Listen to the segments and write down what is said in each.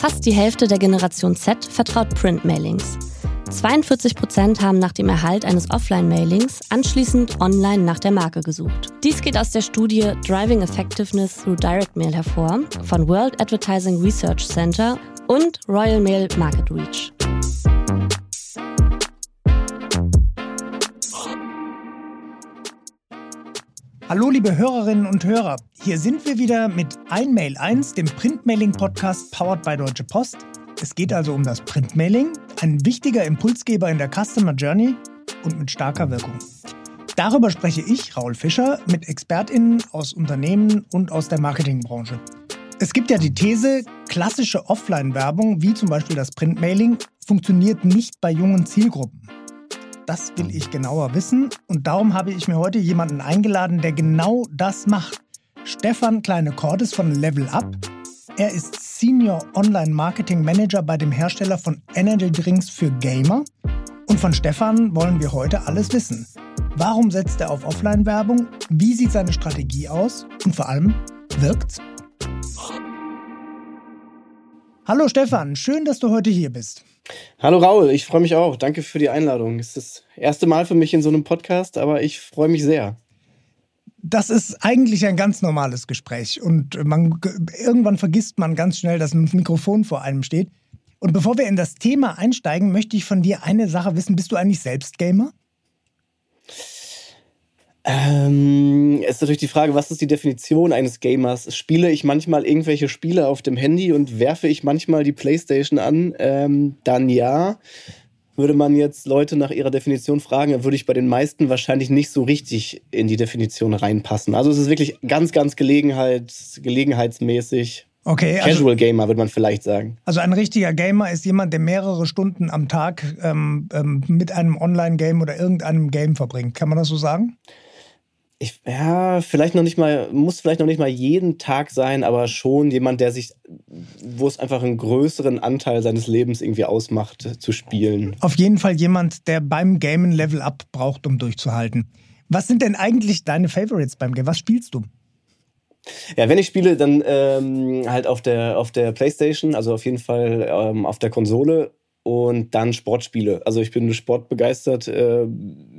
Fast die Hälfte der Generation Z vertraut Print-Mailings. 42 Prozent haben nach dem Erhalt eines Offline-Mailings anschließend online nach der Marke gesucht. Dies geht aus der Studie Driving Effectiveness Through Direct Mail hervor von World Advertising Research Center und Royal Mail Market Reach. Hallo liebe Hörerinnen und Hörer, hier sind wir wieder mit Einmail 1, dem Printmailing-Podcast powered by Deutsche Post. Es geht also um das Printmailing, ein wichtiger Impulsgeber in der Customer Journey und mit starker Wirkung. Darüber spreche ich, Raul Fischer, mit ExpertInnen aus Unternehmen und aus der Marketingbranche. Es gibt ja die These, klassische Offline-Werbung, wie zum Beispiel das Printmailing, funktioniert nicht bei jungen Zielgruppen. Das will ich genauer wissen und darum habe ich mir heute jemanden eingeladen, der genau das macht. Stefan Kleine-Cordes von Level Up. Er ist Senior Online Marketing Manager bei dem Hersteller von Energy Drinks für Gamer. Und von Stefan wollen wir heute alles wissen. Warum setzt er auf Offline-Werbung? Wie sieht seine Strategie aus? Und vor allem, wirkt's? Hallo Stefan, schön, dass du heute hier bist. Hallo Raul, ich freue mich auch. Danke für die Einladung. Es ist das erste Mal für mich in so einem Podcast, aber ich freue mich sehr. Das ist eigentlich ein ganz normales Gespräch und man, irgendwann vergisst man ganz schnell, dass ein Mikrofon vor einem steht. Und bevor wir in das Thema einsteigen, möchte ich von dir eine Sache wissen. Bist du eigentlich selbst Gamer? Ähm, ist natürlich die Frage, was ist die Definition eines Gamers? Spiele ich manchmal irgendwelche Spiele auf dem Handy und werfe ich manchmal die Playstation an? Ähm, dann ja. Würde man jetzt Leute nach ihrer Definition fragen, dann würde ich bei den meisten wahrscheinlich nicht so richtig in die Definition reinpassen. Also es ist wirklich ganz, ganz Gelegenheit, gelegenheitsmäßig. Okay, also Casual also, Gamer würde man vielleicht sagen. Also ein richtiger Gamer ist jemand, der mehrere Stunden am Tag ähm, ähm, mit einem Online-Game oder irgendeinem Game verbringt. Kann man das so sagen? Ich, ja, vielleicht noch nicht mal, muss vielleicht noch nicht mal jeden Tag sein, aber schon jemand, der sich, wo es einfach einen größeren Anteil seines Lebens irgendwie ausmacht, zu spielen. Auf jeden Fall jemand, der beim Gamen Level Up braucht, um durchzuhalten. Was sind denn eigentlich deine Favorites beim Game? Was spielst du? Ja, wenn ich spiele, dann ähm, halt auf der, auf der Playstation, also auf jeden Fall ähm, auf der Konsole und dann Sportspiele. Also ich bin sportbegeistert, äh,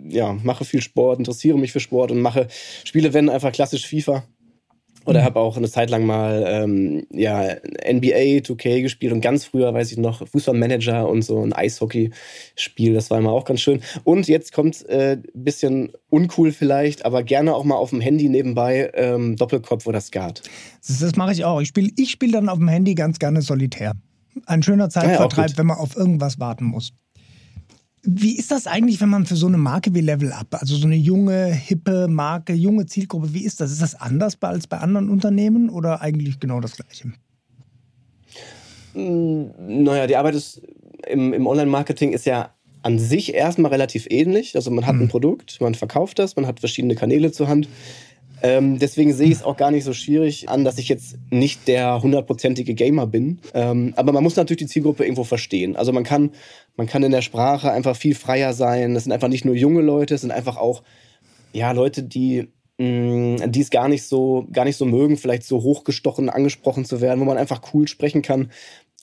ja, mache viel Sport, interessiere mich für Sport und mache Spiele, wenn einfach klassisch FIFA. Oder mhm. habe auch eine Zeit lang mal ähm, ja, NBA 2K gespielt und ganz früher, weiß ich noch, Fußballmanager und so ein Eishockey-Spiel. Das war immer auch ganz schön. Und jetzt kommt ein äh, bisschen uncool vielleicht, aber gerne auch mal auf dem Handy nebenbei ähm, Doppelkopf oder Skat. Das, das mache ich auch. Ich spiele ich spiel dann auf dem Handy ganz gerne solitär. Ein schöner Zeitvertreib, ja, wenn man auf irgendwas warten muss. Wie ist das eigentlich, wenn man für so eine Marke wie Level Up, also so eine junge, hippe Marke, junge Zielgruppe, wie ist das? Ist das anders als bei anderen Unternehmen oder eigentlich genau das Gleiche? Hm, naja, die Arbeit ist im, im Online-Marketing ist ja an sich erstmal relativ ähnlich. Also man hat hm. ein Produkt, man verkauft das, man hat verschiedene Kanäle zur Hand. Ähm, deswegen sehe ich es auch gar nicht so schwierig an, dass ich jetzt nicht der hundertprozentige Gamer bin. Ähm, aber man muss natürlich die Zielgruppe irgendwo verstehen. Also man kann, man kann in der Sprache einfach viel freier sein. Das sind einfach nicht nur junge Leute, es sind einfach auch ja, Leute, die mm, die es gar nicht so gar nicht so mögen, vielleicht so hochgestochen angesprochen zu werden, wo man einfach cool sprechen kann,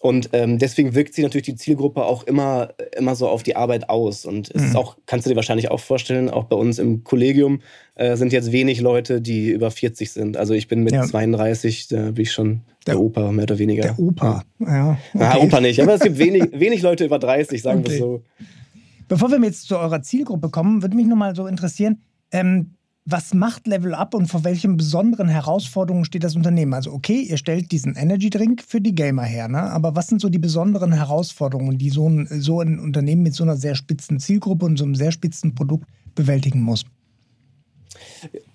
und ähm, deswegen wirkt sich natürlich die Zielgruppe auch immer, immer so auf die Arbeit aus. Und es mhm. ist auch, kannst du dir wahrscheinlich auch vorstellen, auch bei uns im Kollegium äh, sind jetzt wenig Leute, die über 40 sind. Also ich bin mit ja. 32, da bin ich schon der, der, Opa, mehr oder weniger. Der Opa, ja. Okay. Na, Opa nicht, aber es gibt wenig, wenig Leute über 30, sagen okay. wir so. Bevor wir jetzt zu eurer Zielgruppe kommen, würde mich nochmal so interessieren, ähm, was macht Level Up und vor welchen besonderen Herausforderungen steht das Unternehmen? Also okay, ihr stellt diesen Energy Drink für die Gamer her, ne? aber was sind so die besonderen Herausforderungen, die so ein, so ein Unternehmen mit so einer sehr spitzen Zielgruppe und so einem sehr spitzen Produkt bewältigen muss?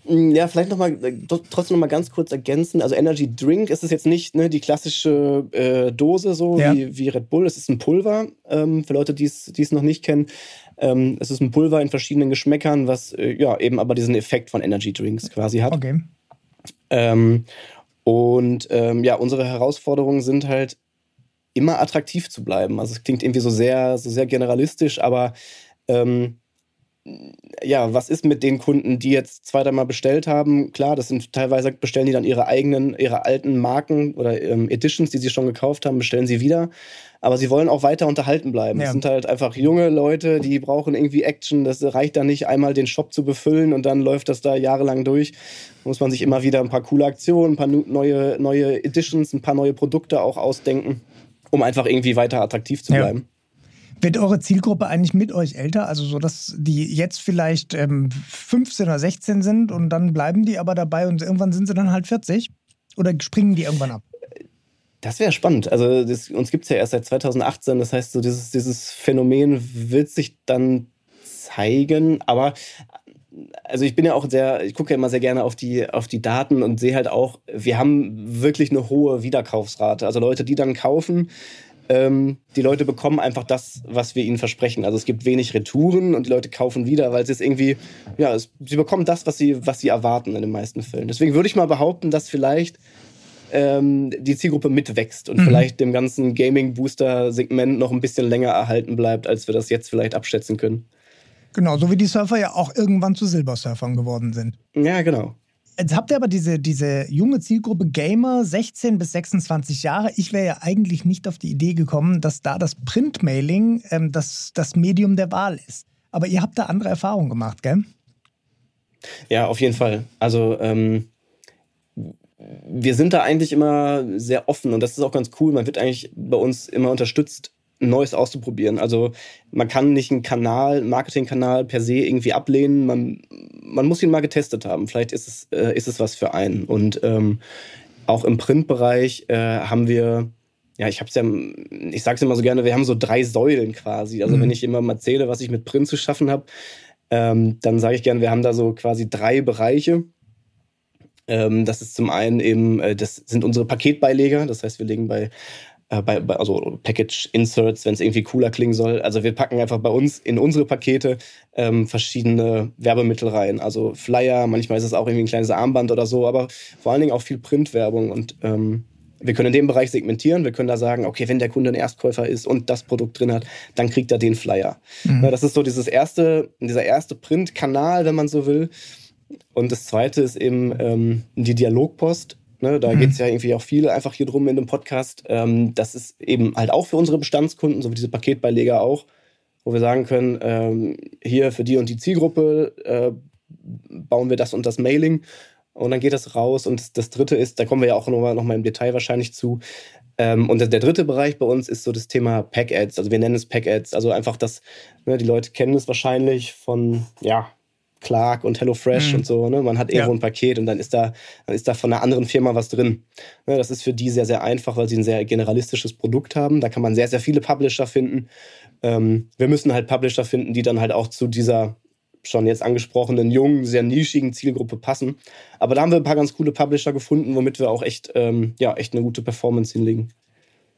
Ja, vielleicht noch mal, äh, trotzdem noch mal ganz kurz ergänzen. Also Energy Drink ist es jetzt nicht ne, die klassische äh, Dose so ja. wie, wie Red Bull. Es ist ein Pulver ähm, für Leute, die es noch nicht kennen. Ähm, es ist ein Pulver in verschiedenen Geschmäckern, was äh, ja eben aber diesen Effekt von Energy Drinks quasi hat. Okay. Ähm, und ähm, ja, unsere Herausforderungen sind halt immer attraktiv zu bleiben. Also es klingt irgendwie so sehr, so sehr generalistisch, aber ähm, ja, was ist mit den Kunden, die jetzt zwei, dreimal bestellt haben? Klar, das sind teilweise bestellen die dann ihre eigenen, ihre alten Marken oder ähm, Editions, die sie schon gekauft haben, bestellen sie wieder. Aber sie wollen auch weiter unterhalten bleiben. Ja. Das sind halt einfach junge Leute, die brauchen irgendwie Action. Das reicht da nicht, einmal den Shop zu befüllen und dann läuft das da jahrelang durch. Da muss man sich immer wieder ein paar coole Aktionen, ein paar neue, neue Editions, ein paar neue Produkte auch ausdenken, um einfach irgendwie weiter attraktiv zu bleiben. Wird eure Zielgruppe eigentlich mit euch älter? Also so, dass die jetzt vielleicht ähm, 15 oder 16 sind und dann bleiben die aber dabei und irgendwann sind sie dann halt 40? Oder springen die irgendwann ab? Das wäre spannend. Also das, uns gibt es ja erst seit 2018. Das heißt, so dieses, dieses Phänomen wird sich dann zeigen. Aber also ich bin ja auch sehr, ich gucke ja immer sehr gerne auf die, auf die Daten und sehe halt auch, wir haben wirklich eine hohe Wiederkaufsrate. Also Leute, die dann kaufen, ähm, die Leute bekommen einfach das, was wir ihnen versprechen. Also es gibt wenig Retouren und die Leute kaufen wieder, weil es ist irgendwie, ja, es, sie bekommen das, was sie, was sie erwarten in den meisten Fällen. Deswegen würde ich mal behaupten, dass vielleicht ähm, die Zielgruppe mitwächst und mhm. vielleicht dem ganzen Gaming-Booster-Segment noch ein bisschen länger erhalten bleibt, als wir das jetzt vielleicht abschätzen können. Genau, so wie die Surfer ja auch irgendwann zu Silbersurfern geworden sind. Ja, genau. Jetzt habt ihr aber diese, diese junge Zielgruppe Gamer, 16 bis 26 Jahre. Ich wäre ja eigentlich nicht auf die Idee gekommen, dass da das Printmailing ähm, das, das Medium der Wahl ist. Aber ihr habt da andere Erfahrungen gemacht, gell? Ja, auf jeden Fall. Also ähm, wir sind da eigentlich immer sehr offen und das ist auch ganz cool. Man wird eigentlich bei uns immer unterstützt, Neues auszuprobieren. Also man kann nicht einen Kanal, Marketingkanal per se irgendwie ablehnen. Man, man muss ihn mal getestet haben. Vielleicht ist es, äh, ist es was für einen. Und ähm, auch im Printbereich äh, haben wir, ja, ich habe es ja, ich sage es immer so gerne, wir haben so drei Säulen quasi. Also mhm. wenn ich immer mal erzähle, was ich mit Print zu schaffen habe, ähm, dann sage ich gerne, wir haben da so quasi drei Bereiche. Ähm, das ist zum einen eben, äh, das sind unsere Paketbeileger. Das heißt, wir legen bei äh, bei, bei, also Package Inserts, wenn es irgendwie cooler klingen soll. Also wir packen einfach bei uns in unsere Pakete ähm, verschiedene Werbemittel rein. Also Flyer, manchmal ist es auch irgendwie ein kleines Armband oder so, aber vor allen Dingen auch viel Printwerbung und ähm, wir können in dem Bereich segmentieren. Wir können da sagen, okay, wenn der Kunde ein Erstkäufer ist und das Produkt drin hat, dann kriegt er den Flyer. Mhm. Das ist so dieses erste, dieser erste Printkanal, wenn man so will. Und das zweite ist eben ähm, die Dialogpost. Ne, da mhm. geht es ja irgendwie auch viel einfach hier drum in dem Podcast. Ähm, das ist eben halt auch für unsere Bestandskunden, so wie diese Paketbeileger auch, wo wir sagen können, ähm, hier für die und die Zielgruppe äh, bauen wir das und das Mailing und dann geht das raus. Und das, das dritte ist, da kommen wir ja auch nochmal noch mal im Detail wahrscheinlich zu. Ähm, und der, der, dritte Bereich bei uns ist so das Thema Pack-Ads. Also wir nennen es Pack-Ads. Also einfach das, ne, die Leute kennen es wahrscheinlich von, ja, Clark und HelloFresh mhm. und so. Ne? Man hat irgendwo ja. ein Paket und dann ist da, dann ist da von einer anderen Firma was drin. Ne? Das ist für die sehr, sehr einfach, weil sie ein sehr generalistisches Produkt haben. Da kann man sehr, sehr viele Publisher finden. Ähm, wir müssen halt Publisher finden, die dann halt auch zu dieser schon jetzt angesprochenen jungen, sehr nischigen Zielgruppe passen. Aber da haben wir ein paar ganz coole Publisher gefunden, womit wir auch echt, ähm, ja, echt eine gute Performance hinlegen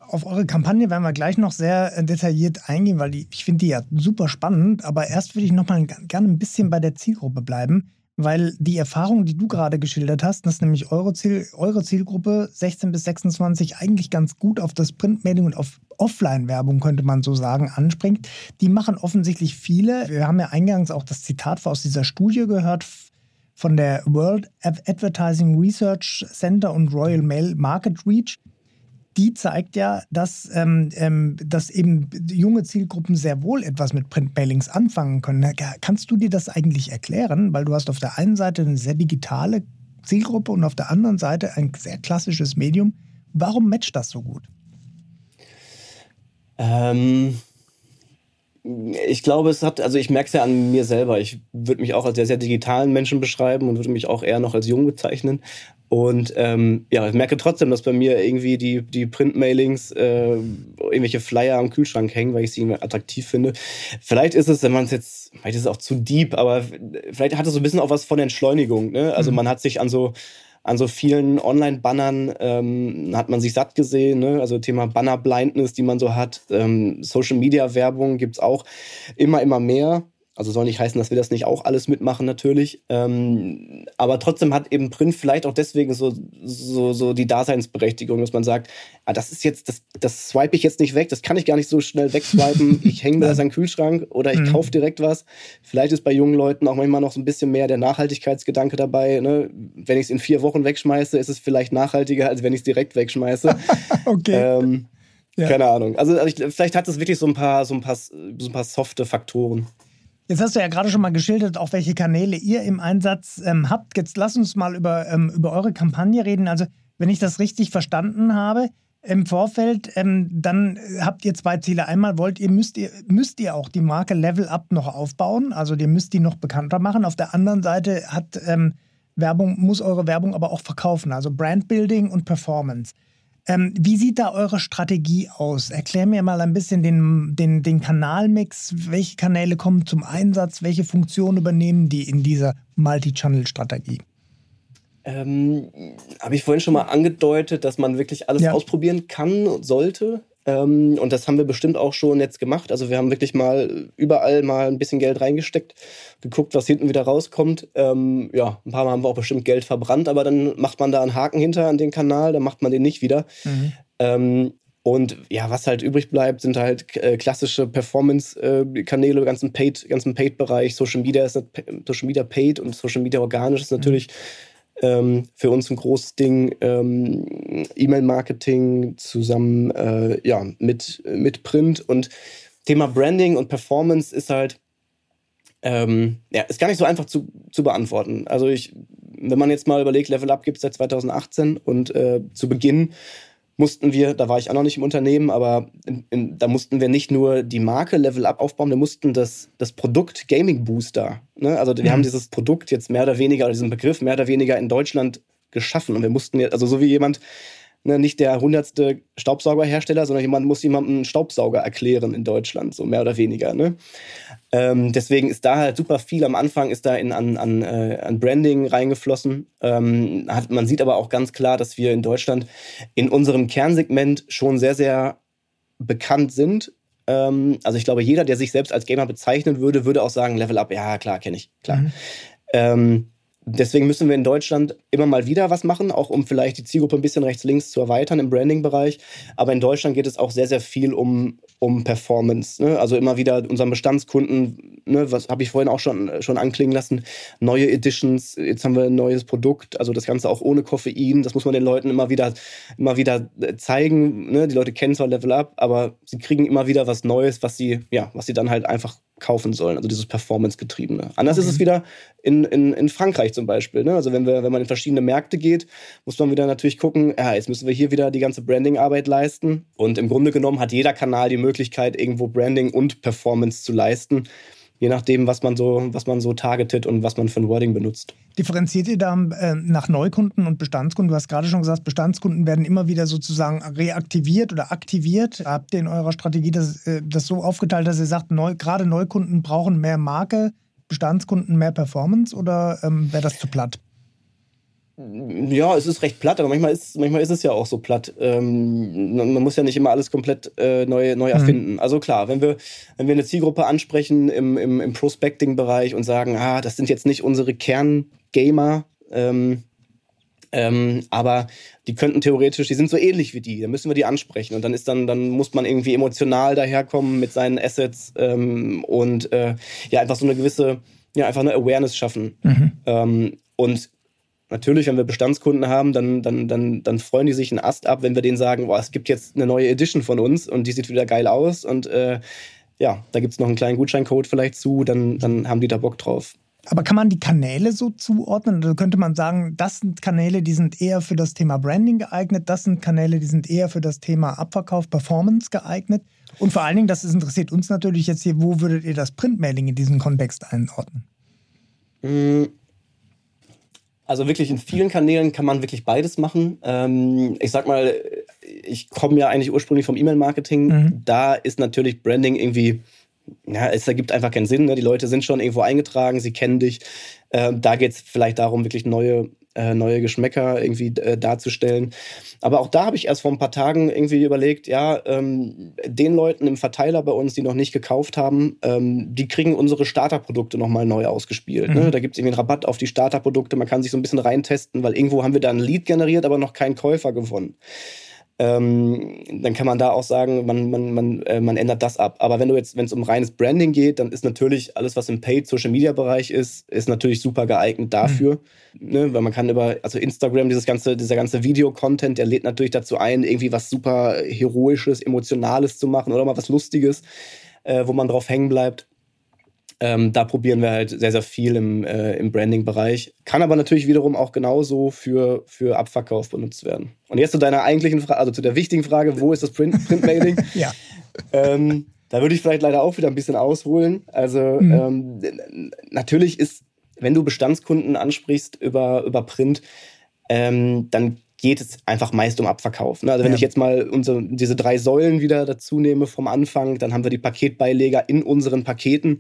auf eure Kampagne werden wir gleich noch sehr äh, detailliert eingehen, weil ich finde die ja super spannend. Aber erst würde ich noch mal gerne ein bisschen bei der Zielgruppe bleiben, weil die Erfahrung, die du gerade geschildert hast, dass nämlich eure, Ziel, eure Zielgruppe 16 bis 26 eigentlich ganz gut auf das Printmailing und auf Offline-Werbung, könnte man so sagen, anspringt. Die machen offensichtlich viele. Wir haben ja eingangs auch das Zitat aus dieser Studie gehört von der World Advertising Research Center und Royal Mail Market Reach die zeigt ja, dass, ähm, ähm, dass eben junge Zielgruppen sehr wohl etwas mit Printmailings anfangen können. Kannst du dir das eigentlich erklären? Weil du hast auf der einen Seite eine sehr digitale Zielgruppe und auf der anderen Seite ein sehr klassisches Medium. Warum matcht das so gut? Ähm, ich glaube, es hat, also ich merke es ja an mir selber. Ich würde mich auch als sehr, sehr digitalen Menschen beschreiben und würde mich auch eher noch als jung bezeichnen. Und ähm, ja, ich merke trotzdem, dass bei mir irgendwie die, die Printmailings, äh, irgendwelche Flyer am Kühlschrank hängen, weil ich sie attraktiv finde. Vielleicht ist es, wenn man es jetzt, vielleicht ist es auch zu deep, aber vielleicht hat es so ein bisschen auch was von Entschleunigung. Ne? Also mhm. man hat sich an so, an so vielen Online-Bannern ähm, hat man sich satt gesehen. Ne? Also Thema Banner-Blindness, die man so hat. Ähm, Social-Media-Werbung gibt es auch immer, immer mehr. Also soll nicht heißen, dass wir das nicht auch alles mitmachen, natürlich. Ähm, aber trotzdem hat eben Print vielleicht auch deswegen so, so, so die Daseinsberechtigung, dass man sagt, ah, das ist jetzt, das, das swipe ich jetzt nicht weg, das kann ich gar nicht so schnell wegswipen. Ich hänge mir das an den Kühlschrank oder ich mhm. kaufe direkt was. Vielleicht ist bei jungen Leuten auch manchmal noch so ein bisschen mehr der Nachhaltigkeitsgedanke dabei. Ne? Wenn ich es in vier Wochen wegschmeiße, ist es vielleicht nachhaltiger, als wenn ich es direkt wegschmeiße. okay. Ähm, ja. Keine Ahnung. Also, also ich, vielleicht hat es wirklich so ein paar, so ein paar, so ein paar softe Faktoren. Jetzt hast du ja gerade schon mal geschildert, auch welche Kanäle ihr im Einsatz ähm, habt. Jetzt lass uns mal über, ähm, über eure Kampagne reden. Also, wenn ich das richtig verstanden habe, im Vorfeld, ähm, dann habt ihr zwei Ziele. Einmal wollt ihr müsst, ihr, müsst ihr auch die Marke Level Up noch aufbauen, also ihr müsst die noch bekannter machen. Auf der anderen Seite hat ähm, Werbung, muss eure Werbung aber auch verkaufen, also Brandbuilding und Performance. Ähm, wie sieht da eure Strategie aus? Erklär mir mal ein bisschen den, den, den Kanalmix. Welche Kanäle kommen zum Einsatz? Welche Funktionen übernehmen die in dieser Multi-Channel-Strategie? Ähm, Habe ich vorhin schon mal angedeutet, dass man wirklich alles ja. ausprobieren kann und sollte. Ähm, und das haben wir bestimmt auch schon jetzt gemacht. Also wir haben wirklich mal überall mal ein bisschen Geld reingesteckt, geguckt, was hinten wieder rauskommt. Ähm, ja, ein paar Mal haben wir auch bestimmt Geld verbrannt, aber dann macht man da einen Haken hinter an den Kanal, dann macht man den nicht wieder. Mhm. Ähm, und ja, was halt übrig bleibt, sind halt äh, klassische Performance-Kanäle, äh, ganzen Paid, ganzen Paid-Bereich. Social Media ist Social Media Paid und Social Media organisch ist natürlich mhm ähm, für uns ein großes Ding. Ähm, E-Mail-Marketing zusammen äh, ja, mit, mit Print und Thema Branding und Performance ist halt, ähm, ja, ist gar nicht so einfach zu, zu beantworten. Also ich, wenn man jetzt mal überlegt, Level Up gibt es seit 2018 und äh, zu Beginn mussten wir, da war ich auch noch nicht im Unternehmen, aber in, in, da mussten wir nicht nur die Marke Level Up aufbauen, wir mussten das, das Produkt Gaming Booster, ne? also wir mhm. haben dieses Produkt jetzt mehr oder weniger, oder diesen Begriff mehr oder weniger in Deutschland geschaffen und wir mussten jetzt, also so wie jemand, ne, nicht der hundertste Staubsaugerhersteller, sondern jemand muss jemandem Staubsauger erklären in Deutschland, so mehr oder weniger. Ne? Ähm, deswegen ist da halt super viel am Anfang ist da in, an, an, äh, an Branding reingeflossen. Ähm, hat, man sieht aber auch ganz klar, dass wir in Deutschland in unserem Kernsegment schon sehr, sehr bekannt sind. Ähm, also ich glaube, jeder, der sich selbst als Gamer bezeichnen würde, würde auch sagen, Level Up, ja klar, kenne ich, klar. Mhm. Ähm, Deswegen müssen wir in Deutschland immer mal wieder was machen, auch um vielleicht die Zielgruppe ein bisschen rechts-links zu erweitern im Branding-Bereich. Aber in Deutschland geht es auch sehr, sehr viel um, um Performance. Ne? Also immer wieder unseren Bestandskunden, ne, was habe ich vorhin auch schon, schon anklingen lassen, neue Editions, jetzt haben wir ein neues Produkt, also das Ganze auch ohne Koffein. Das muss man den Leuten immer wieder, immer wieder zeigen. Ne? Die Leute kennen zwar Level Up, aber sie kriegen immer wieder was Neues, was sie, ja, was sie dann halt einfach kaufen sollen, also dieses Performance-getriebene. Anders okay. ist es wieder in, in, in Frankreich zum Beispiel. Ne? Also wenn, wir, wenn man in verschiedene Märkte geht, muss man wieder natürlich gucken, ja, jetzt müssen wir hier wieder die ganze Branding-Arbeit leisten. Und im Grunde genommen hat jeder Kanal die Möglichkeit, irgendwo Branding und Performance zu leisten je nachdem, was man so, was man so targetet und was man für ein Wording benutzt. Differenziert ihr da äh, nach Neukunden und Bestandskunden? Du hast gerade schon gesagt, Bestandskunden werden immer wieder sozusagen reaktiviert oder aktiviert. Habt ihr in eurer Strategie das, äh, das so aufgeteilt, dass ihr sagt, neu, gerade Neukunden brauchen mehr Marke, Bestandskunden mehr Performance oder ähm, wäre das zu platt? Ja, es ist recht platt, aber manchmal ist, manchmal ist es ja auch so platt. Ähm, man muss ja nicht immer alles komplett äh, neu, neu mhm. erfinden. Mhm. Also klar, wenn wir, wenn wir eine Zielgruppe ansprechen im, im, im Prospecting-Bereich und sagen, ah, das sind jetzt nicht unsere Kerngamer, ähm, ähm, aber die könnten theoretisch, die sind so ähnlich wie die, dann müssen wir die ansprechen. Und dann ist dann, dann muss man irgendwie emotional daherkommen mit seinen Assets ähm, und äh, ja, einfach so eine gewisse, ja, einfach eine Awareness schaffen. Mhm. Ähm, und Natürlich, wenn wir Bestandskunden haben, dann, dann, dann, dann freuen die sich einen Ast ab, wenn wir denen sagen, boah, es gibt jetzt eine neue Edition von uns und die sieht wieder geil aus und äh, ja, da gibt es noch einen kleinen Gutscheincode vielleicht zu, dann, dann haben die da Bock drauf. Aber kann man die Kanäle so zuordnen? Oder könnte man sagen, das sind Kanäle, die sind eher für das Thema Branding geeignet, das sind Kanäle, die sind eher für das Thema Abverkauf, Performance geeignet? Und vor allen Dingen, das interessiert uns natürlich jetzt hier, wo würdet ihr das Printmailing in diesem Kontext einordnen? Also wirklich in vielen Kanälen kann man wirklich beides machen. Ähm, ich sag mal, ich komme ja eigentlich ursprünglich vom E-Mail-Marketing. Mhm. Da ist natürlich Branding irgendwie, ja, es ergibt einfach keinen Sinn. Ne? Die Leute sind schon irgendwo eingetragen, sie kennen dich. Ähm, da geht es vielleicht darum, wirklich neue äh, neue Geschmäcker irgendwie äh, darzustellen. Aber auch da habe ich erst vor ein paar Tagen irgendwie überlegt, ja, ähm, den Leuten im Verteiler bei uns, die noch nicht gekauft haben, ähm, die kriegen unsere Starterprodukte nochmal neu ausgespielt. Ne? Mhm. Ne? Da gibt es irgendwie einen Rabatt auf die Starterprodukte, man kann sich so ein bisschen reintesten, weil irgendwo haben wir da ein Lead generiert, aber noch keinen Käufer gewonnen ähm, dann kann man da auch sagen, man, man, man, äh, man ändert das ab. Aber wenn du jetzt, wenn es um reines Branding geht, dann ist natürlich alles, was im Paid Social Media Bereich ist, ist natürlich super geeignet dafür. Mhm. Ne? Weil man kann über, also Instagram, dieses ganze, dieser ganze Video-Content, der lädt natürlich dazu ein, irgendwie was super Heroisches, Emotionales zu machen oder mal was Lustiges, äh, wo man drauf hängen bleibt. Ähm, da probieren wir halt sehr, sehr viel im, äh, im Branding-Bereich. Kann aber natürlich wiederum auch genauso für, für Abverkauf benutzt werden. Und jetzt zu deiner eigentlichen Frage, also zu der wichtigen Frage, wo ist das Print Printmailing? ja. Ähm, da würde ich vielleicht leider auch wieder ein bisschen ausholen. Also mhm. ähm, natürlich ist, wenn du Bestandskunden ansprichst über, über Print, ähm, dann geht es einfach meist um Abverkauf. Ne? Also wenn ja. ich jetzt mal unsere, diese drei Säulen wieder dazu nehme vom Anfang, dann haben wir die Paketbeileger in unseren Paketen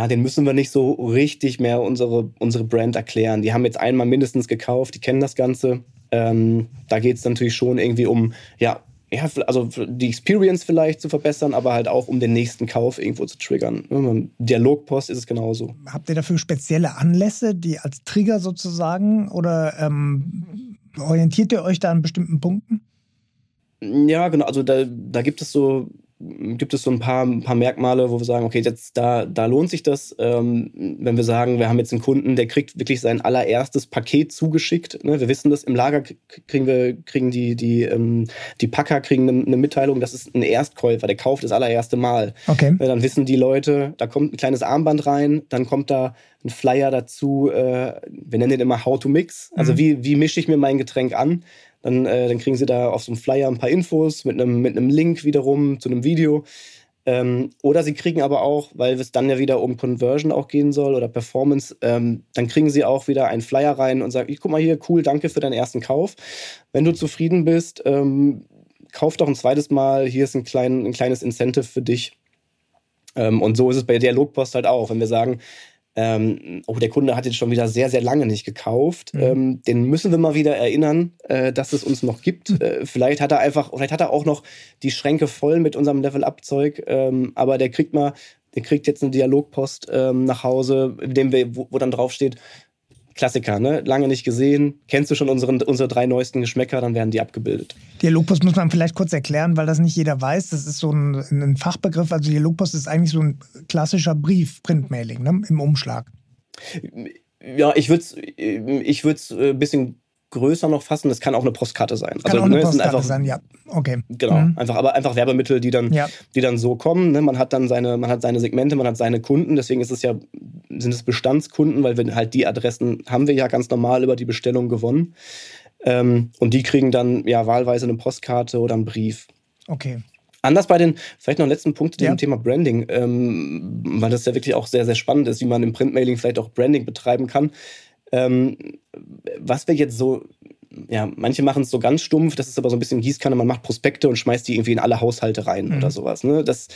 ja, den müssen wir nicht so richtig mehr unsere, unsere Brand erklären. Die haben jetzt einmal mindestens gekauft, die kennen das Ganze. Ähm, da geht es natürlich schon irgendwie um, ja, ja, also die Experience vielleicht zu verbessern, aber halt auch um den nächsten Kauf irgendwo zu triggern. Dialogpost ist es genauso. Habt ihr dafür spezielle Anlässe, die als Trigger sozusagen oder ähm, orientiert ihr euch da an bestimmten Punkten? Ja, genau. Also da, da gibt es so gibt es so ein paar, ein paar Merkmale, wo wir sagen, okay, jetzt da, da lohnt sich das. Ähm, wenn wir sagen, wir haben jetzt einen Kunden, der kriegt wirklich sein allererstes Paket zugeschickt. Ne? Wir wissen das, im Lager kriegen wir, kriegen die, die, ähm, die Packer kriegen eine, eine, Mitteilung, das ist ein Erstkäufer, der kauft das allererste Mal. Okay. Ja, dann wissen die Leute, da kommt ein kleines Armband rein, dann kommt da ein Flyer dazu, äh, wir nennen den immer How to Mix. Also mhm. wie, wie mische ich mir mein Getränk an? Dann, äh, dann kriegen sie da auf so einem Flyer ein paar Infos mit einem, mit einem Link wiederum zu einem Video. Ähm, oder sie kriegen aber auch, weil es dann ja wieder um Conversion auch gehen soll oder Performance, ähm, dann kriegen sie auch wieder einen Flyer rein und sagen, guck mal hier, cool, danke für deinen ersten Kauf. Wenn du zufrieden bist, ähm, kauf doch ein zweites Mal, hier ist ein, klein, ein kleines Incentive für dich. Ähm, und so ist es bei Dialogpost halt auch. Wenn wir sagen, ähm, oh, der Kunde hat jetzt schon wieder sehr, sehr lange nicht gekauft. Mhm. Ähm, den müssen wir mal wieder erinnern, äh, dass es uns noch gibt. Mhm. Äh, vielleicht hat er einfach, vielleicht hat er auch noch die Schränke voll mit unserem Level-Up-Zeug, ähm, aber der kriegt mal, der kriegt jetzt eine Dialogpost ähm, nach Hause, in dem wir, wo, wo dann draufsteht, Klassiker, ne? Lange nicht gesehen. Kennst du schon unseren, unsere drei neuesten Geschmäcker, dann werden die abgebildet. Dialogpost muss man vielleicht kurz erklären, weil das nicht jeder weiß. Das ist so ein, ein Fachbegriff. Also Dialogpost ist eigentlich so ein klassischer Brief, Printmailing, ne? im Umschlag. Ja, ich würde es ich würd's ein äh, bisschen größer noch fassen. Das kann auch eine Postkarte sein. Kann also, auch eine ne, Postkarte einfach, sein, ja. Okay. Genau. Mhm. Einfach, aber einfach Werbemittel, die dann, ja. die dann so kommen. Ne? Man hat dann seine, man hat seine Segmente, man hat seine Kunden. Deswegen ist es ja, sind es Bestandskunden, weil wir halt die Adressen haben wir ja ganz normal über die Bestellung gewonnen. Ähm, und die kriegen dann ja wahlweise eine Postkarte oder einen Brief. Okay. Anders bei den, vielleicht noch letzten Punkt zu ja. dem Thema Branding, ähm, weil das ja wirklich auch sehr, sehr spannend ist, wie man im Printmailing vielleicht auch Branding betreiben kann. Ähm, was wir jetzt so, ja, manche machen es so ganz stumpf, das ist aber so ein bisschen Gießkanne, man macht Prospekte und schmeißt die irgendwie in alle Haushalte rein mhm. oder sowas. Ne? Das,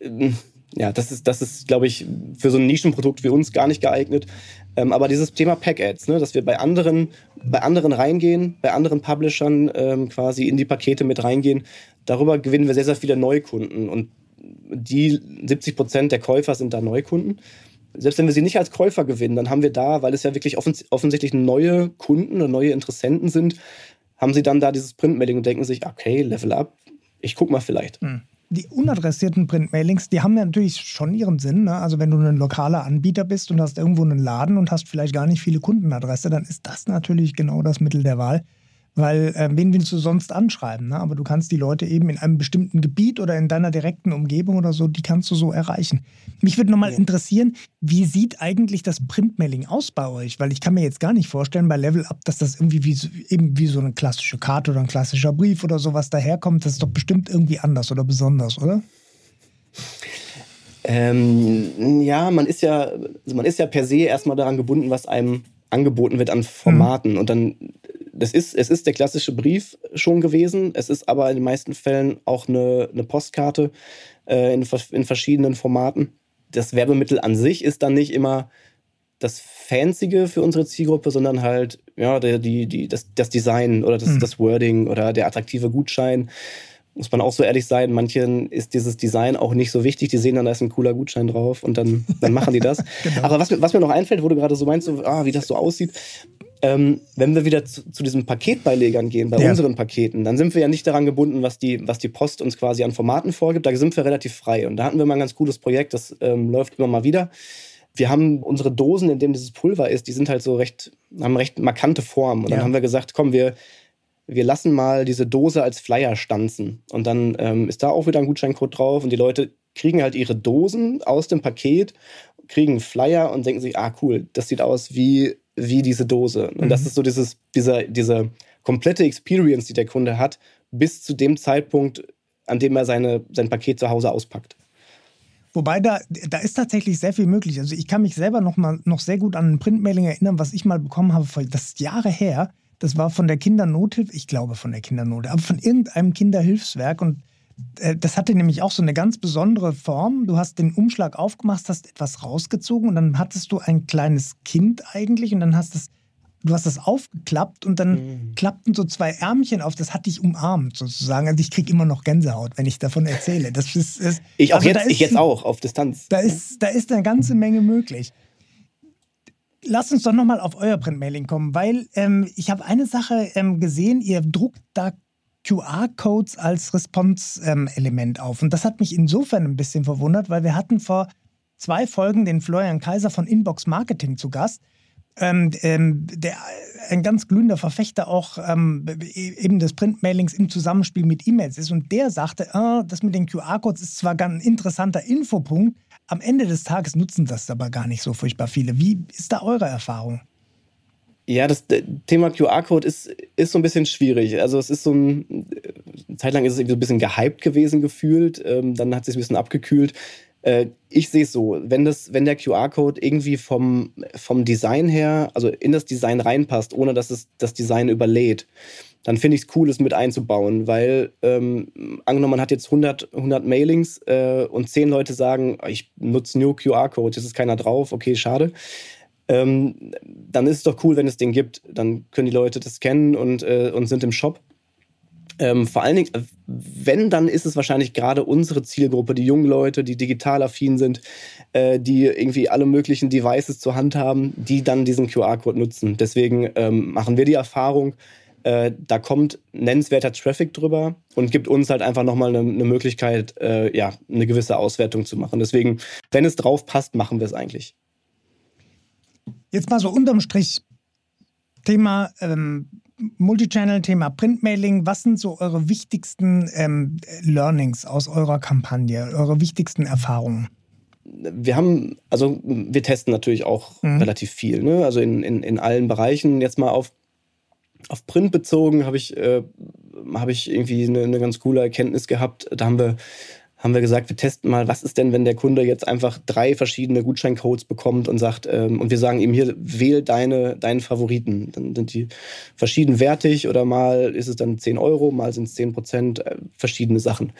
ähm, ja, das ist, das ist, glaube ich, für so ein Nischenprodukt wie uns gar nicht geeignet. Ähm, aber dieses Thema Pack-Ads, ne, dass wir bei anderen, bei anderen reingehen, bei anderen Publishern ähm, quasi in die Pakete mit reingehen, darüber gewinnen wir sehr, sehr viele Neukunden. Und die 70 Prozent der Käufer sind da Neukunden selbst wenn wir sie nicht als Käufer gewinnen, dann haben wir da, weil es ja wirklich offens offensichtlich neue Kunden oder neue Interessenten sind, haben sie dann da dieses Printmailing und denken sich, okay, Level up, ich guck mal vielleicht. Hm. Die unadressierten Printmailings, die haben ja natürlich schon ihren Sinn. Ne? Also wenn du ein lokaler Anbieter bist und hast irgendwo einen Laden und hast vielleicht gar nicht viele Kundenadresse, dann ist das natürlich genau das Mittel der Wahl. Weil äh, wen willst du sonst anschreiben? Ne? Aber du kannst die Leute eben in einem bestimmten Gebiet oder in deiner direkten Umgebung oder so, die kannst du so erreichen. Mich würde nochmal ja. interessieren, wie sieht eigentlich das Printmailing aus bei euch? Weil ich kann mir jetzt gar nicht vorstellen bei Level Up, dass das irgendwie wie, eben wie so eine klassische Karte oder ein klassischer Brief oder sowas daherkommt. Das ist doch bestimmt irgendwie anders oder besonders, oder? Ähm, ja, man ist ja, also man ist ja per se erstmal daran gebunden, was einem angeboten wird an Formaten. Mhm. Und dann das ist, es ist der klassische Brief schon gewesen. Es ist aber in den meisten Fällen auch eine, eine Postkarte äh, in, in verschiedenen Formaten. Das Werbemittel an sich ist dann nicht immer das Fanzige für unsere Zielgruppe, sondern halt ja, der, die, die, das, das Design oder das, mhm. das Wording oder der attraktive Gutschein. Muss man auch so ehrlich sein, manchen ist dieses Design auch nicht so wichtig. Die sehen dann, da ist ein cooler Gutschein drauf und dann, dann machen die das. genau. Aber was, was mir noch einfällt, wo du gerade so meinst, so, ah, wie das so aussieht, ähm, wenn wir wieder zu, zu, diesen Paketbeilegern gehen, bei ja. unseren Paketen, dann sind wir ja nicht daran gebunden, was die, was die Post uns quasi an Formaten vorgibt. Da sind wir relativ frei. Und da hatten wir mal ein ganz cooles Projekt, das ähm, läuft immer mal wieder. Wir haben unsere Dosen, in denen dieses Pulver ist, die sind halt so recht, haben recht markante Formen. Und ja. dann haben wir gesagt, komm, wir, wir lassen mal diese Dose als Flyer stanzen. Und dann ähm, ist da auch wieder ein Gutscheincode drauf und die Leute kriegen halt ihre Dosen aus dem Paket, kriegen einen Flyer und denken sich, ah cool, das sieht aus wie, wie diese Dose. Und mhm. das ist so dieses, dieser, diese komplette Experience, die der Kunde hat, bis zu dem Zeitpunkt, an dem er seine, sein Paket zu Hause auspackt. Wobei da, da ist tatsächlich sehr viel möglich. Also ich kann mich selber noch mal noch sehr gut an ein Printmailing erinnern, was ich mal bekommen habe. Das ist Jahre her. Das war von der Kindernothilfe, ich glaube von der Kindernothilfe, aber von irgendeinem Kinderhilfswerk. Und das hatte nämlich auch so eine ganz besondere Form. Du hast den Umschlag aufgemacht, hast etwas rausgezogen und dann hattest du ein kleines Kind eigentlich und dann hast es, du hast das aufgeklappt und dann mhm. klappten so zwei Ärmchen auf. Das hat dich umarmt sozusagen. Also ich kriege immer noch Gänsehaut, wenn ich davon erzähle. Das ist, ist ich auch also jetzt, ich jetzt auch auf Distanz. Da ist, da ist eine ganze Menge möglich. Lass uns doch nochmal auf euer Printmailing kommen, weil ähm, ich habe eine Sache ähm, gesehen, ihr druckt da QR-Codes als Response-Element auf. Und das hat mich insofern ein bisschen verwundert, weil wir hatten vor zwei Folgen den Florian Kaiser von Inbox Marketing zu Gast. Ähm, ähm, der ein ganz glühender Verfechter auch ähm, eben des Printmailings im Zusammenspiel mit E-Mails ist. Und der sagte, oh, das mit den QR-Codes ist zwar ein interessanter Infopunkt, am Ende des Tages nutzen das aber gar nicht so furchtbar viele. Wie ist da eure Erfahrung? Ja, das Thema QR-Code ist, ist so ein bisschen schwierig. Also es ist so ein, eine Zeit lang ist es irgendwie so ein bisschen gehypt gewesen gefühlt, ähm, dann hat es sich ein bisschen abgekühlt. Äh, ich sehe es so, wenn, das, wenn der QR-Code irgendwie vom, vom Design her, also in das Design reinpasst, ohne dass es das Design überlädt, dann finde ich es cool, es mit einzubauen, weil ähm, angenommen, man hat jetzt 100, 100 Mailings äh, und 10 Leute sagen, ich nutze nur QR-Code, jetzt ist keiner drauf, okay, schade. Ähm, dann ist es doch cool, wenn es den gibt. Dann können die Leute das kennen und, äh, und sind im Shop. Ähm, vor allen Dingen, wenn, dann ist es wahrscheinlich gerade unsere Zielgruppe, die jungen Leute, die digital affin sind, äh, die irgendwie alle möglichen Devices zur Hand haben, die dann diesen QR-Code nutzen. Deswegen ähm, machen wir die Erfahrung, äh, da kommt nennenswerter Traffic drüber und gibt uns halt einfach nochmal eine, eine Möglichkeit, äh, ja, eine gewisse Auswertung zu machen. Deswegen, wenn es drauf passt, machen wir es eigentlich. Jetzt mal so unterm Strich Thema ähm, Multichannel, Thema Printmailing. Was sind so eure wichtigsten ähm, Learnings aus eurer Kampagne, eure wichtigsten Erfahrungen? wir haben, also wir testen natürlich auch mhm. relativ viel, ne? also in, in, in allen Bereichen. Jetzt mal auf, auf Print bezogen habe ich, äh, hab ich irgendwie eine, eine, ganz coole Erkenntnis gehabt. Da haben wir haben wir gesagt, wir testen mal, was ist denn, wenn der Kunde jetzt einfach drei verschiedene Gutscheincodes bekommt und sagt, ähm, und wir sagen ihm hier, wähl deine, deinen Favoriten. Dann sind die verschieden wertig oder mal ist es dann 10 Euro, mal sind es 10 Prozent, äh, verschiedene Sachen.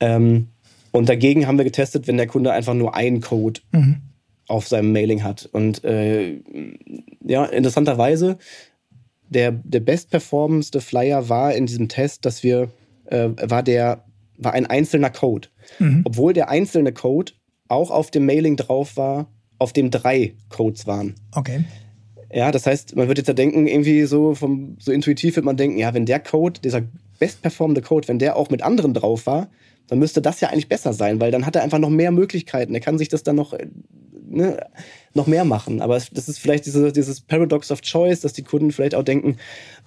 Ähm, und dagegen haben wir getestet, wenn der Kunde einfach nur einen Code mhm. auf seinem Mailing hat. Und äh, ja, interessanterweise, der, der bestperformendste Flyer war in diesem Test, dass wir, äh, war der war ein einzelner Code. Mhm. Obwohl der einzelne Code auch auf dem Mailing drauf war, auf dem drei Codes waren. Okay. Ja, das heißt, man wird jetzt ja denken, irgendwie so vom, so intuitiv wird man denken, ja, wenn der Code, dieser bestperformende Code, wenn der auch mit anderen drauf war, dann müsste das ja eigentlich besser sein, weil dann hat er einfach noch mehr Möglichkeiten. Er kann sich das dann noch äh, ne, noch mehr machen. Aber das ist vielleicht diese, dieses Paradox of Choice, dass die Kunden vielleicht auch denken,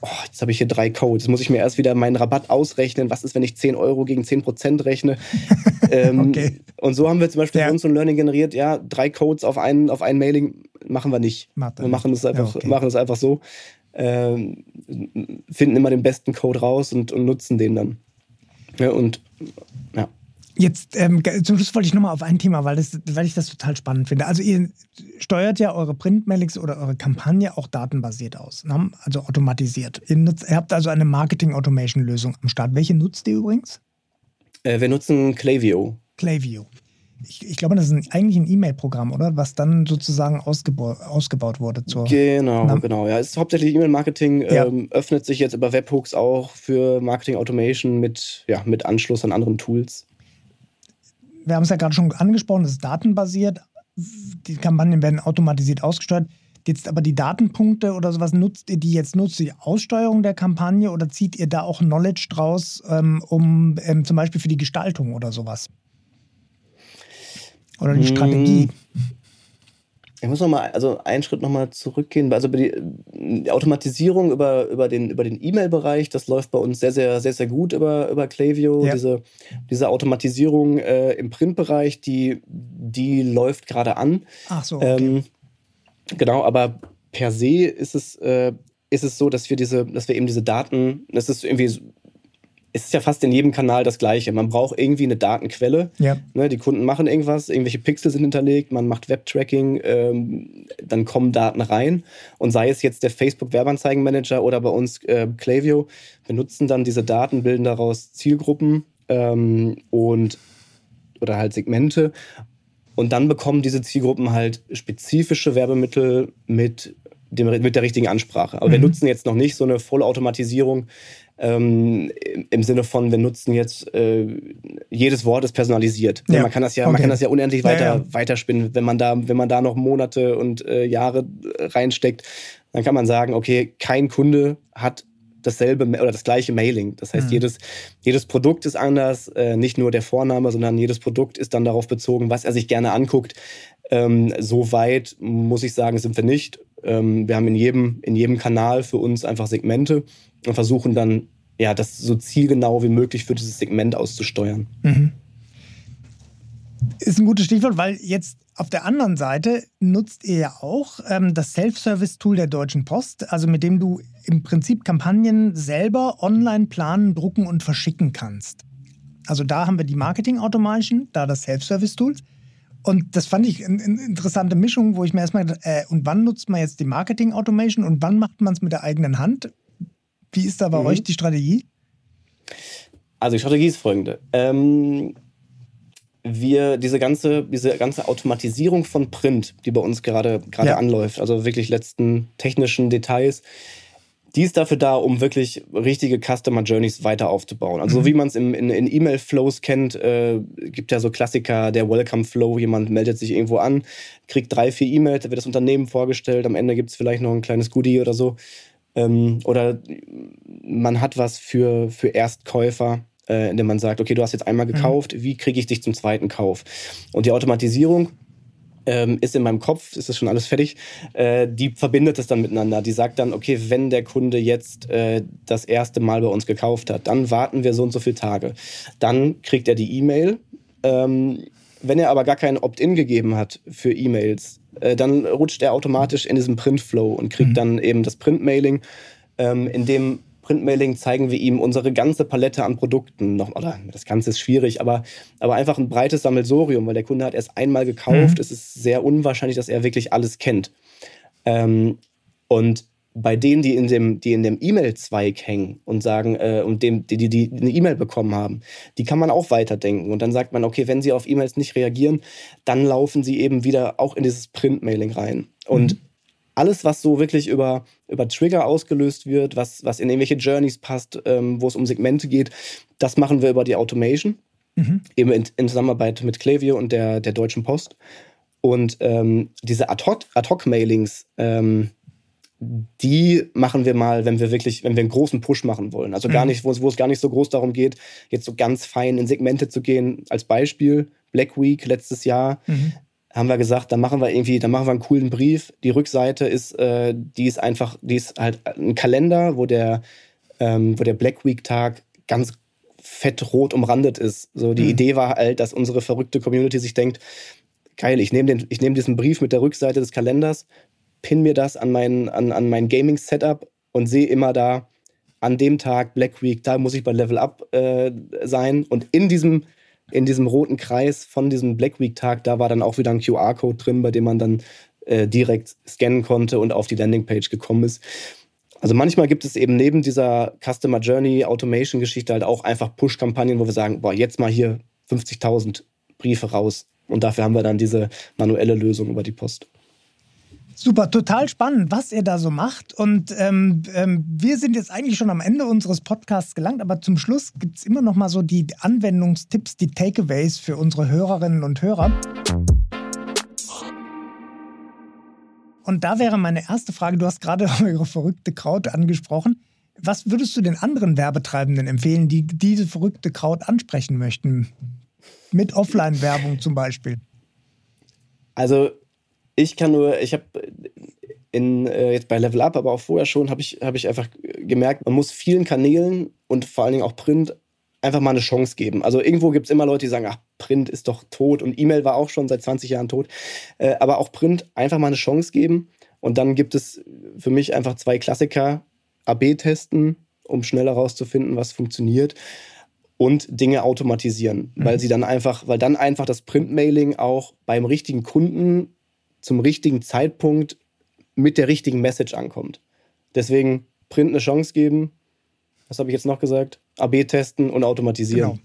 oh, jetzt habe ich hier drei Codes, jetzt muss ich mir erst wieder meinen Rabatt ausrechnen. Was ist, wenn ich 10 Euro gegen 10 Prozent rechne? ähm, okay. Und so haben wir zum Beispiel ja. für uns so ein Learning generiert, ja, drei Codes auf ein, auf ein Mailing machen wir nicht. wir machen es einfach, okay. machen es einfach so. Ähm, finden immer den besten Code raus und, und nutzen den dann. Ja, und ja. Jetzt ähm, zum Schluss wollte ich nochmal auf ein Thema, weil, das, weil ich das total spannend finde. Also ihr steuert ja eure Printmailings oder eure Kampagne auch datenbasiert aus, ne? also automatisiert. Ihr, nutzt, ihr habt also eine Marketing-Automation-Lösung am Start. Welche nutzt ihr übrigens? Äh, wir nutzen Klaviyo. Klaviyo. Ich, ich glaube, das ist ein, eigentlich ein E-Mail-Programm, oder? Was dann sozusagen ausgeba ausgebaut wurde. Zur, genau, na? genau. Ja, es ist hauptsächlich E-Mail-Marketing, ja. ähm, öffnet sich jetzt über Webhooks auch für Marketing Automation mit, ja, mit Anschluss an anderen Tools. Wir haben es ja gerade schon angesprochen, es ist datenbasiert. Die Kampagnen werden automatisiert ausgesteuert. Jetzt aber die Datenpunkte oder sowas, nutzt ihr die jetzt nur zur Aussteuerung der Kampagne oder zieht ihr da auch Knowledge draus, ähm, um ähm, zum Beispiel für die Gestaltung oder sowas? Oder die Strategie? Ich muss noch mal, also einen Schritt nochmal zurückgehen. Also die, die, Automatisierung über, über den über den E-Mail-Bereich, das läuft bei uns sehr, sehr, sehr, sehr gut über, über Klaviyo. Ja. Diese, diese Automatisierung äh, im Printbereich, die, die läuft gerade an. Ach so. Okay. Ähm, Genau, aber per se ist es, äh, ist es so, dass wir diese, dass wir eben diese Daten, das ist irgendwie, es ist ja fast in jedem Kanal das Gleiche. Man braucht irgendwie eine Datenquelle. Ja. Ne, die Kunden machen irgendwas, irgendwelche Pixel sind hinterlegt, man macht Webtracking, ähm, dann kommen Daten rein. Und sei es jetzt der Facebook-Werbeanzeigenmanager oder bei uns äh, Klaviyo, wir nutzen dann diese Daten, bilden daraus Zielgruppen ähm, und oder halt Segmente und dann bekommen diese Zielgruppen halt spezifische Werbemittel mit, dem, mit der richtigen Ansprache. Aber mhm. wir nutzen jetzt noch nicht so eine Vollautomatisierung ähm, im Sinne von, wir nutzen jetzt äh, jedes Wort ist personalisiert. Ja. Man kann das ja, okay. man kann das ja unendlich weiter, ja, ja. weiterspinnen. Wenn man da, wenn man da noch Monate und äh, Jahre reinsteckt, dann kann man sagen, okay, kein Kunde hat dasselbe oder das gleiche Mailing. Das heißt, mhm. jedes, jedes Produkt ist anders, äh, nicht nur der Vorname, sondern jedes Produkt ist dann darauf bezogen, was er sich gerne anguckt. Ähm, so weit muss ich sagen, sind wir nicht. Ähm, wir haben in jedem, in jedem Kanal für uns einfach Segmente und versuchen dann, ja, das so zielgenau wie möglich für dieses Segment auszusteuern. Mhm. Ist ein gutes Stichwort, weil jetzt auf der anderen Seite nutzt ihr ja auch ähm, das Self-Service-Tool der Deutschen Post, also mit dem du im Prinzip Kampagnen selber online planen, drucken und verschicken kannst. Also da haben wir die Marketing-Automatischen, da das Self-Service-Tool. Und das fand ich eine interessante Mischung, wo ich mir erstmal äh, und wann nutzt man jetzt die Marketing-Automation und wann macht man es mit der eigenen Hand? Wie ist da bei mhm. euch die Strategie? Also die Strategie ist folgende. Ähm, wir diese ganze, diese ganze Automatisierung von Print, die bei uns gerade gerade ja. anläuft, also wirklich letzten technischen Details, die ist dafür da, um wirklich richtige Customer Journeys weiter aufzubauen. Also mhm. so wie man es in, in E-Mail-Flows kennt, äh, gibt ja so Klassiker, der Welcome Flow, jemand meldet sich irgendwo an, kriegt drei, vier E-Mails, da wird das Unternehmen vorgestellt, am Ende gibt es vielleicht noch ein kleines Goodie oder so. Ähm, oder man hat was für, für Erstkäufer äh, indem man sagt, okay, du hast jetzt einmal mhm. gekauft, mhm. wie kriege ich dich zum zweiten Kauf? Und die Automatisierung ähm, ist in meinem Kopf, ist das schon alles fertig, äh, die verbindet es dann miteinander. Die sagt dann, okay, wenn der Kunde jetzt äh, das erste Mal bei uns gekauft hat, dann warten wir so und so viele Tage. Dann kriegt er die E-Mail. Ähm, wenn er aber gar keinen Opt-in gegeben hat für E-Mails, äh, dann rutscht er automatisch in diesen Print-Flow und kriegt mhm. dann eben das Print-Mailing, ähm, in dem Printmailing zeigen wir ihm unsere ganze Palette an Produkten. Noch, oder das Ganze ist schwierig, aber, aber einfach ein breites Sammelsorium, weil der Kunde hat erst einmal gekauft. Mhm. Es ist sehr unwahrscheinlich, dass er wirklich alles kennt. Ähm, und bei denen, die in dem, die in dem E-Mail-Zweig hängen und sagen, äh, und dem, die, die, die eine E-Mail bekommen haben, die kann man auch weiterdenken. Und dann sagt man, okay, wenn sie auf E-Mails nicht reagieren, dann laufen sie eben wieder auch in dieses Print-Mailing rein. Und mhm alles, was so wirklich über, über Trigger ausgelöst wird, was, was in irgendwelche Journeys passt, ähm, wo es um Segmente geht, das machen wir über die Automation. Mhm. Eben in, in, Zusammenarbeit mit Klaviyo und der, der Deutschen Post. Und ähm, diese Ad-Hoc-Mailings, ähm, die machen wir mal, wenn wir wirklich, wenn wir einen großen Push machen wollen. Also gar mhm. nicht, wo es, wo es gar nicht so groß darum geht, jetzt so ganz fein in Segmente zu gehen. Als Beispiel, Black Week letztes Jahr. Mhm haben wir gesagt, dann machen wir irgendwie, dann machen wir einen coolen Brief. Die Rückseite ist, äh, die ist einfach, die ist halt ein Kalender, wo der, ähm, wo der Black Week Tag ganz fett rot umrandet ist. So die mhm. Idee war halt, dass unsere verrückte Community sich denkt, geil, ich nehme den, ich nehme diesen Brief mit der Rückseite des Kalenders, pin mir das an mein, an, an mein Gaming Setup und sehe immer da an dem Tag Black Week, da muss ich bei Level Up äh, sein und in diesem in diesem roten Kreis von diesem Black Week-Tag, da war dann auch wieder ein QR-Code drin, bei dem man dann äh, direkt scannen konnte und auf die Landingpage gekommen ist. Also manchmal gibt es eben neben dieser Customer Journey Automation Geschichte halt auch einfach Push-Kampagnen, wo wir sagen, boah, jetzt mal hier 50.000 Briefe raus Und dafür haben wir dann diese manuelle Lösung über die Post. Super, total spannend, was ihr da so macht. Und ähm, ähm, wir sind jetzt eigentlich schon am Ende unseres Podcasts gelangt, aber zum Schluss gibt es immer noch mal so die Anwendungstipps, die Takeaways für unsere Hörerinnen und Hörer. Und da wäre meine erste Frage, du hast gerade eure verrückte Kraut angesprochen. Was würdest du den anderen Werbetreibenden empfehlen, die diese verrückte Kraut ansprechen möchten? Mit Offline-Werbung zum Beispiel. Also ich kann nur, ich habe in, äh, jetzt bei Level Up, aber auch vorher schon, habe ich, hab ich einfach gemerkt, man muss vielen Kanälen und vor allen Dingen auch Print einfach mal eine Chance geben. Also irgendwo gibt es immer Leute, die sagen, ach, Print ist doch tot und E-Mail war auch schon seit 20 Jahren tot. Äh, aber auch Print einfach mal eine Chance geben. Und dann gibt es für mich einfach zwei Klassiker. AB testen, um schnell herauszufinden, was funktioniert. Und Dinge automatisieren, mhm. weil sie dann einfach, weil dann einfach das Printmailing auch beim richtigen Kunden zum richtigen Zeitpunkt mit der richtigen Message ankommt. Deswegen Print eine Chance geben. Was habe ich jetzt noch gesagt? AB testen und automatisieren. Genau.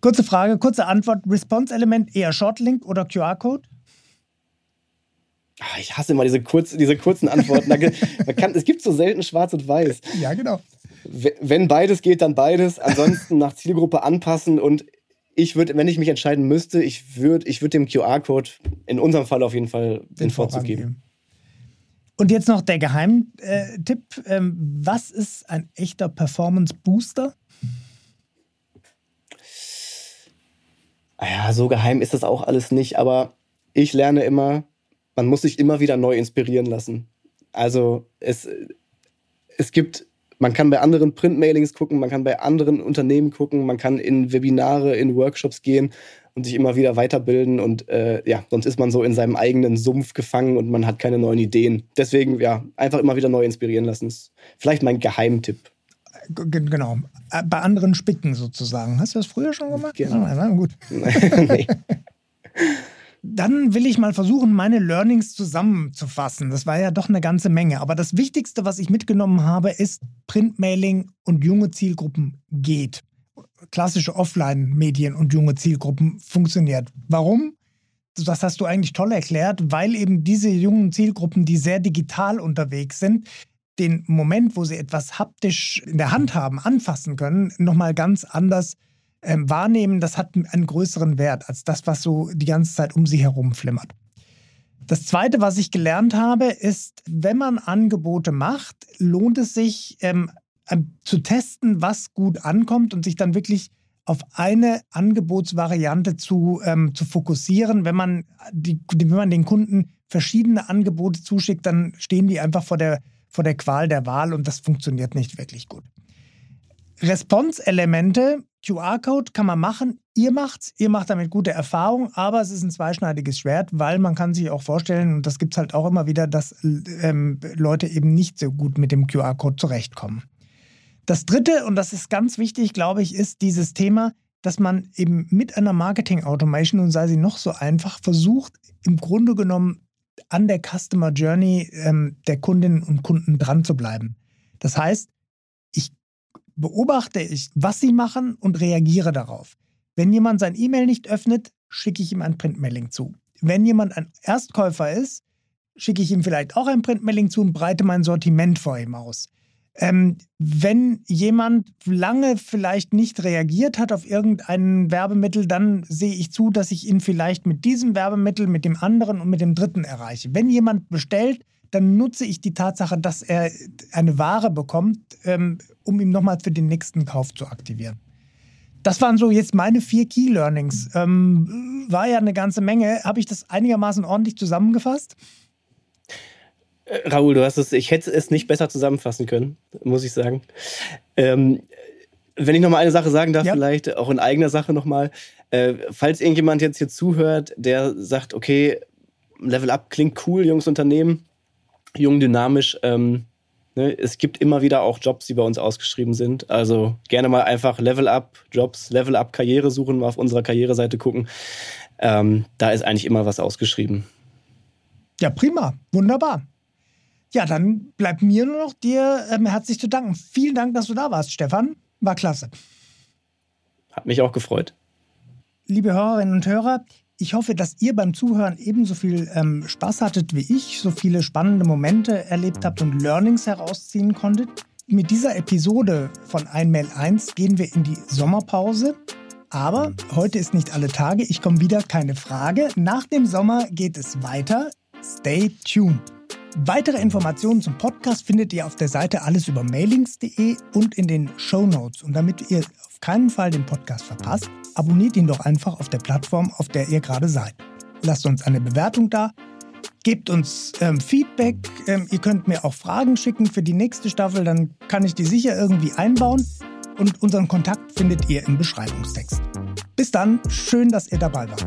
Kurze Frage, kurze Antwort. Response-Element eher Shortlink oder QR-Code? Ah, ich hasse immer diese, kurz, diese kurzen Antworten. Kann, es gibt so selten schwarz und weiß. Ja, genau. Wenn beides geht, dann beides. Ansonsten nach Zielgruppe anpassen und ich würde, wenn ich mich entscheiden müsste, ich würde ich würd dem QR-Code in unserem Fall auf jeden Fall den, Vorzug geben. Und jetzt noch der Geheimtipp. Ähm, was ist ein echter Performance-Booster? Ja, so geheim ist das auch alles nicht, aber ich lerne immer, man muss sich immer wieder neu inspirieren lassen. Also es, es gibt man kann bei anderen Printmailings gucken, man kann bei anderen Unternehmen gucken, man kann in Webinare, in Workshops gehen und sich immer wieder weiterbilden. Und äh, ja, sonst ist man so in seinem eigenen Sumpf gefangen und man hat keine neuen Ideen. Deswegen, ja, einfach immer wieder neu inspirieren lassen. Ist vielleicht mein Geheimtipp. Genau. Äh, bei anderen spicken sozusagen. Hast du das früher schon gemacht? Genau. Na, gut. nee. Dann will ich mal versuchen, meine Learnings zusammenzufassen. Das war ja doch eine ganze Menge. Aber das Wichtigste, was ich mitgenommen habe, ist, Printmailing und junge Zielgruppen geht. Klassische Offline-Medien und junge Zielgruppen funktioniert. Warum? Das hast du eigentlich toll erklärt, weil eben diese jungen Zielgruppen, die sehr digital unterwegs sind, den Moment, wo sie etwas haptisch in der Hand haben, anfassen können, nochmal ganz anders ähm, wahrnehmen, das hat einen größeren Wert als das, was so die ganze Zeit um sie herum flimmert. Das Zweite, was ich gelernt habe, ist, wenn man Angebote macht, lohnt es sich ähm, zu testen, was gut ankommt und sich dann wirklich auf eine Angebotsvariante zu, ähm, zu fokussieren. Wenn man, die, wenn man den Kunden verschiedene Angebote zuschickt, dann stehen die einfach vor der, vor der Qual der Wahl und das funktioniert nicht wirklich gut. Response-Elemente QR-Code kann man machen. Ihr macht's, ihr macht damit gute Erfahrungen, aber es ist ein zweischneidiges Schwert, weil man kann sich auch vorstellen, und das gibt es halt auch immer wieder, dass ähm, Leute eben nicht so gut mit dem QR-Code zurechtkommen. Das dritte, und das ist ganz wichtig, glaube ich, ist dieses Thema, dass man eben mit einer Marketing-Automation, und sei sie noch so einfach, versucht, im Grunde genommen an der Customer Journey ähm, der Kundinnen und Kunden dran zu bleiben. Das heißt, beobachte ich, was sie machen und reagiere darauf. Wenn jemand sein E-Mail nicht öffnet, schicke ich ihm ein Printmailing zu. Wenn jemand ein Erstkäufer ist, schicke ich ihm vielleicht auch ein Printmailing zu und breite mein Sortiment vor ihm aus. Ähm, wenn jemand lange vielleicht nicht reagiert hat auf irgendein Werbemittel, dann sehe ich zu, dass ich ihn vielleicht mit diesem Werbemittel, mit dem anderen und mit dem dritten erreiche. Wenn jemand bestellt, dann nutze ich die Tatsache, dass er eine Ware bekommt, ähm, um ihn nochmal für den nächsten Kauf zu aktivieren. Das waren so jetzt meine vier Key Learnings. Ähm, war ja eine ganze Menge. Habe ich das einigermaßen ordentlich zusammengefasst? Raoul, du hast es, ich hätte es nicht besser zusammenfassen können, muss ich sagen. Ähm, wenn ich noch mal eine Sache sagen darf, ja. vielleicht auch in eigener Sache noch mal. Äh, falls irgendjemand jetzt hier zuhört, der sagt, okay, Level Up klingt cool, Jungs Unternehmen, jung, dynamisch. Ähm, ne, es gibt immer wieder auch Jobs, die bei uns ausgeschrieben sind. Also gerne mal einfach Level Up Jobs, Level Up Karriere suchen, mal auf unserer Karriereseite gucken. Ähm, da ist eigentlich immer was ausgeschrieben. Ja, prima. Wunderbar. Ja, dann bleibt mir nur noch dir ähm, herzlich zu danken. Vielen Dank, dass du da warst, Stefan. War klasse. Hat mich auch gefreut. liebe Hörerinnen und Hörer, ich hoffe, dass ihr beim Zuhören ebenso viel ähm, Spaß hattet wie ich, so viele spannende Momente erlebt habt und Learnings herausziehen konntet. Mit dieser Episode von Einmail 1 gehen wir in die Sommerpause. Aber heute ist nicht alle Tage, ich komme wieder, keine Frage. Nach dem Sommer geht es weiter. Stay tuned. Weitere Informationen zum Podcast findet ihr auf der Seite allesübermailings.de und in den Show Notes. Und damit ihr auf keinen Fall den Podcast verpasst, abonniert ihn doch einfach auf der Plattform, auf der ihr gerade seid. Lasst uns eine Bewertung da, gebt uns ähm, Feedback. Ähm, ihr könnt mir auch Fragen schicken für die nächste Staffel, dann kann ich die sicher irgendwie einbauen. Und unseren Kontakt findet ihr im Beschreibungstext. Bis dann, schön, dass ihr dabei wart.